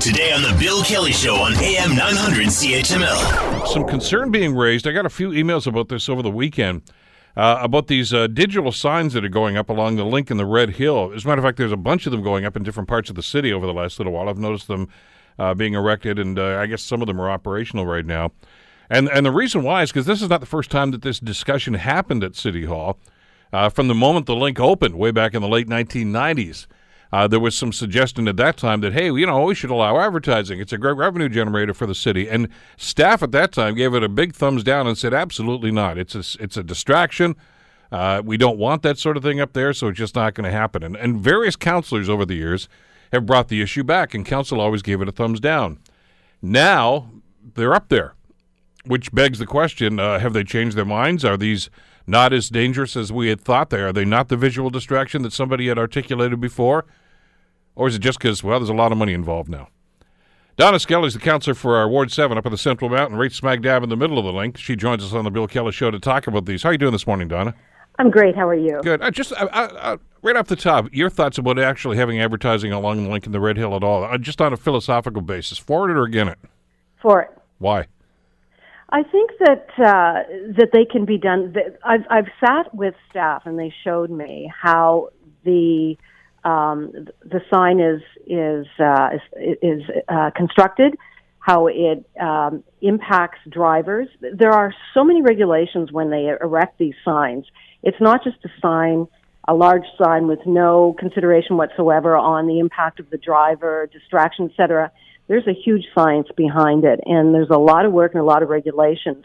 Today on The Bill Kelly Show on AM 900 CHML. Some concern being raised. I got a few emails about this over the weekend. Uh, about these uh, digital signs that are going up along the Linc in the Red Hill. As a matter of fact, there's a bunch of them going up in different parts of the city over the last little while. I've noticed them uh, being erected, and uh, I guess some of them are operational right now. And and the reason why is because this is not the first time that this discussion happened at City Hall. Uh, from the moment the Linc opened, way back in the late 1990s, uh, there was some suggestion at that time that, hey, you know, we should allow advertising. It's a great revenue generator for the city. And staff at that time gave it a big thumbs down and said, absolutely not. It's a, it's a distraction. Uh, we don't want that sort of thing up there, so it's just not going to happen. And, and various counselors over the years have brought the issue back, and council always gave it a thumbs down. Now they're up there, which begs the question uh, have they changed their minds? Are these not as dangerous as we had thought they are? Are they not the visual distraction that somebody had articulated before? Or is it just because, well, there's a lot of money involved now? Donna Skelly's the counselor for our Ward 7 up in the Central Mountain, right smack dab in the middle of the Linc. She joins us on the Bill Kelly Show to talk about these. How are you doing this morning, Donna? I'm great. How are you? Good. I just I, I, right off the top, your thoughts about actually having advertising along the Linc in the Red Hill at all, uh, just on a philosophical basis, for it or against it? For it. Why? I think that uh, that they can be done. I've I've sat with staff and they showed me how the um, the sign is is uh, is, is uh, constructed, how it um, impacts drivers. There are so many regulations when they erect these signs. It's not just a sign, a large sign with no consideration whatsoever on the impact of the driver, distraction, etc. There's a huge science behind it, and there's a lot of work and a lot of regulations.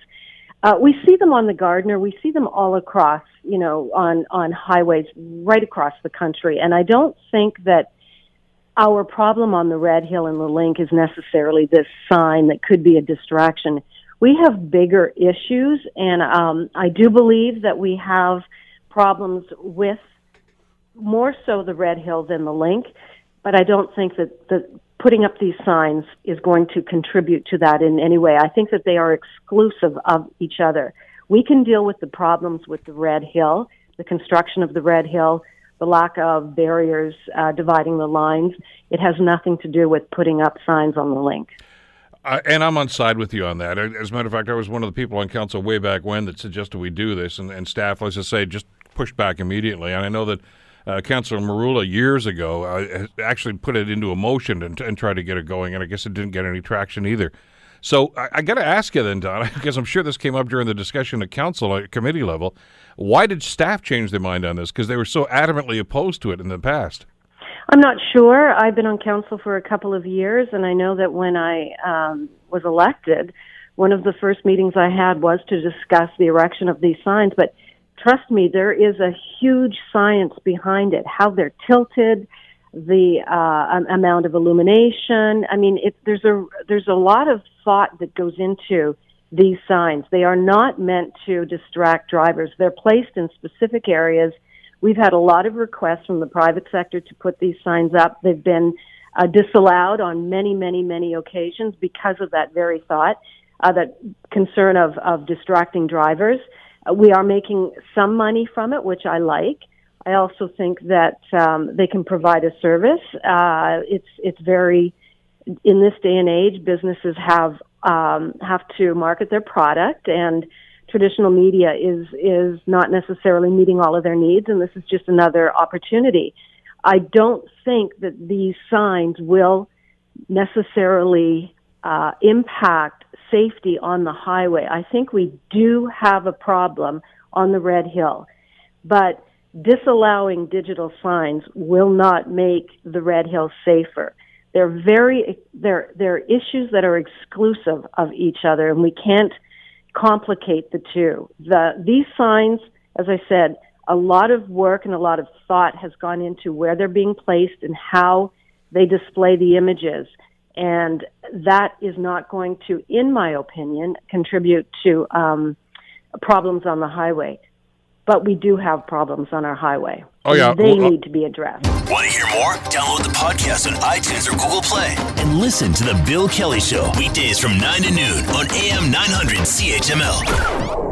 Uh, we see them on the Gardiner. We see them all across, you know, on on highways right across the country. And I don't think that our problem on the Red Hill and the Linc is necessarily this sign that could be a distraction. We have bigger issues, and um, I do believe that we have problems with more so the Red Hill than the Linc. But I don't think that the putting up these signs is going to contribute to that in any way. I think that they are exclusive of each other. We can deal with the problems with the Red Hill, the construction of the Red Hill, the lack of barriers uh, dividing the lines. It has nothing to do with putting up signs on the Linc. Uh, and I'm on side with you on that. As a matter of fact, I was one of the people on council way back when that suggested we do this, and, and staff, let's just say, just pushed back immediately. And I know that uh, Councillor Merulla years ago uh, actually put it into a motion and, and tried to get it going, and I guess it didn't get any traction either. So I, I got to ask you then, Don, because I'm sure this came up during the discussion at council at committee level. Why did staff change their mind on this? Because they were so adamantly opposed to it in the past. I'm not sure. I've been on council for a couple of years, and I know that when I um, was elected, one of the first meetings I had was to discuss the erection of these signs. But trust me, there is a huge science behind it. How they're tilted, the uh, amount of illumination. I mean, it, there's a there's a lot of thought that goes into these signs. They are not meant to distract drivers. They're placed in specific areas. We've had a lot of requests from the private sector to put these signs up. They've been uh, disallowed on many, many, many occasions because of that very thought, uh, that concern of, of distracting drivers. We are making some money from it, which I like. I also think that um, they can provide a service. Uh, it's it's very in this day and age, businesses have um, have to market their product, and traditional media is is not necessarily meeting all of their needs, and this is just another opportunity. I don't think that these signs will necessarily uh, impact safety on the highway. I think we do have a problem on the Red Hill, but disallowing digital signs will not make the Red Hill safer. They're very they're they're issues that are exclusive of each other, and we can't complicate the two. The these signs, as I said, a lot of work and a lot of thought has gone into where they're being placed and how they display the images and that is not going to, in my opinion, contribute to um, problems on the highway. But we do have problems on our highway. Oh yeah, they well, uh, need to be addressed. Want to hear more? Download the podcast on iTunes or Google Play and listen to the Bill Kelly Show weekdays from nine to noon on AM 900 CHML.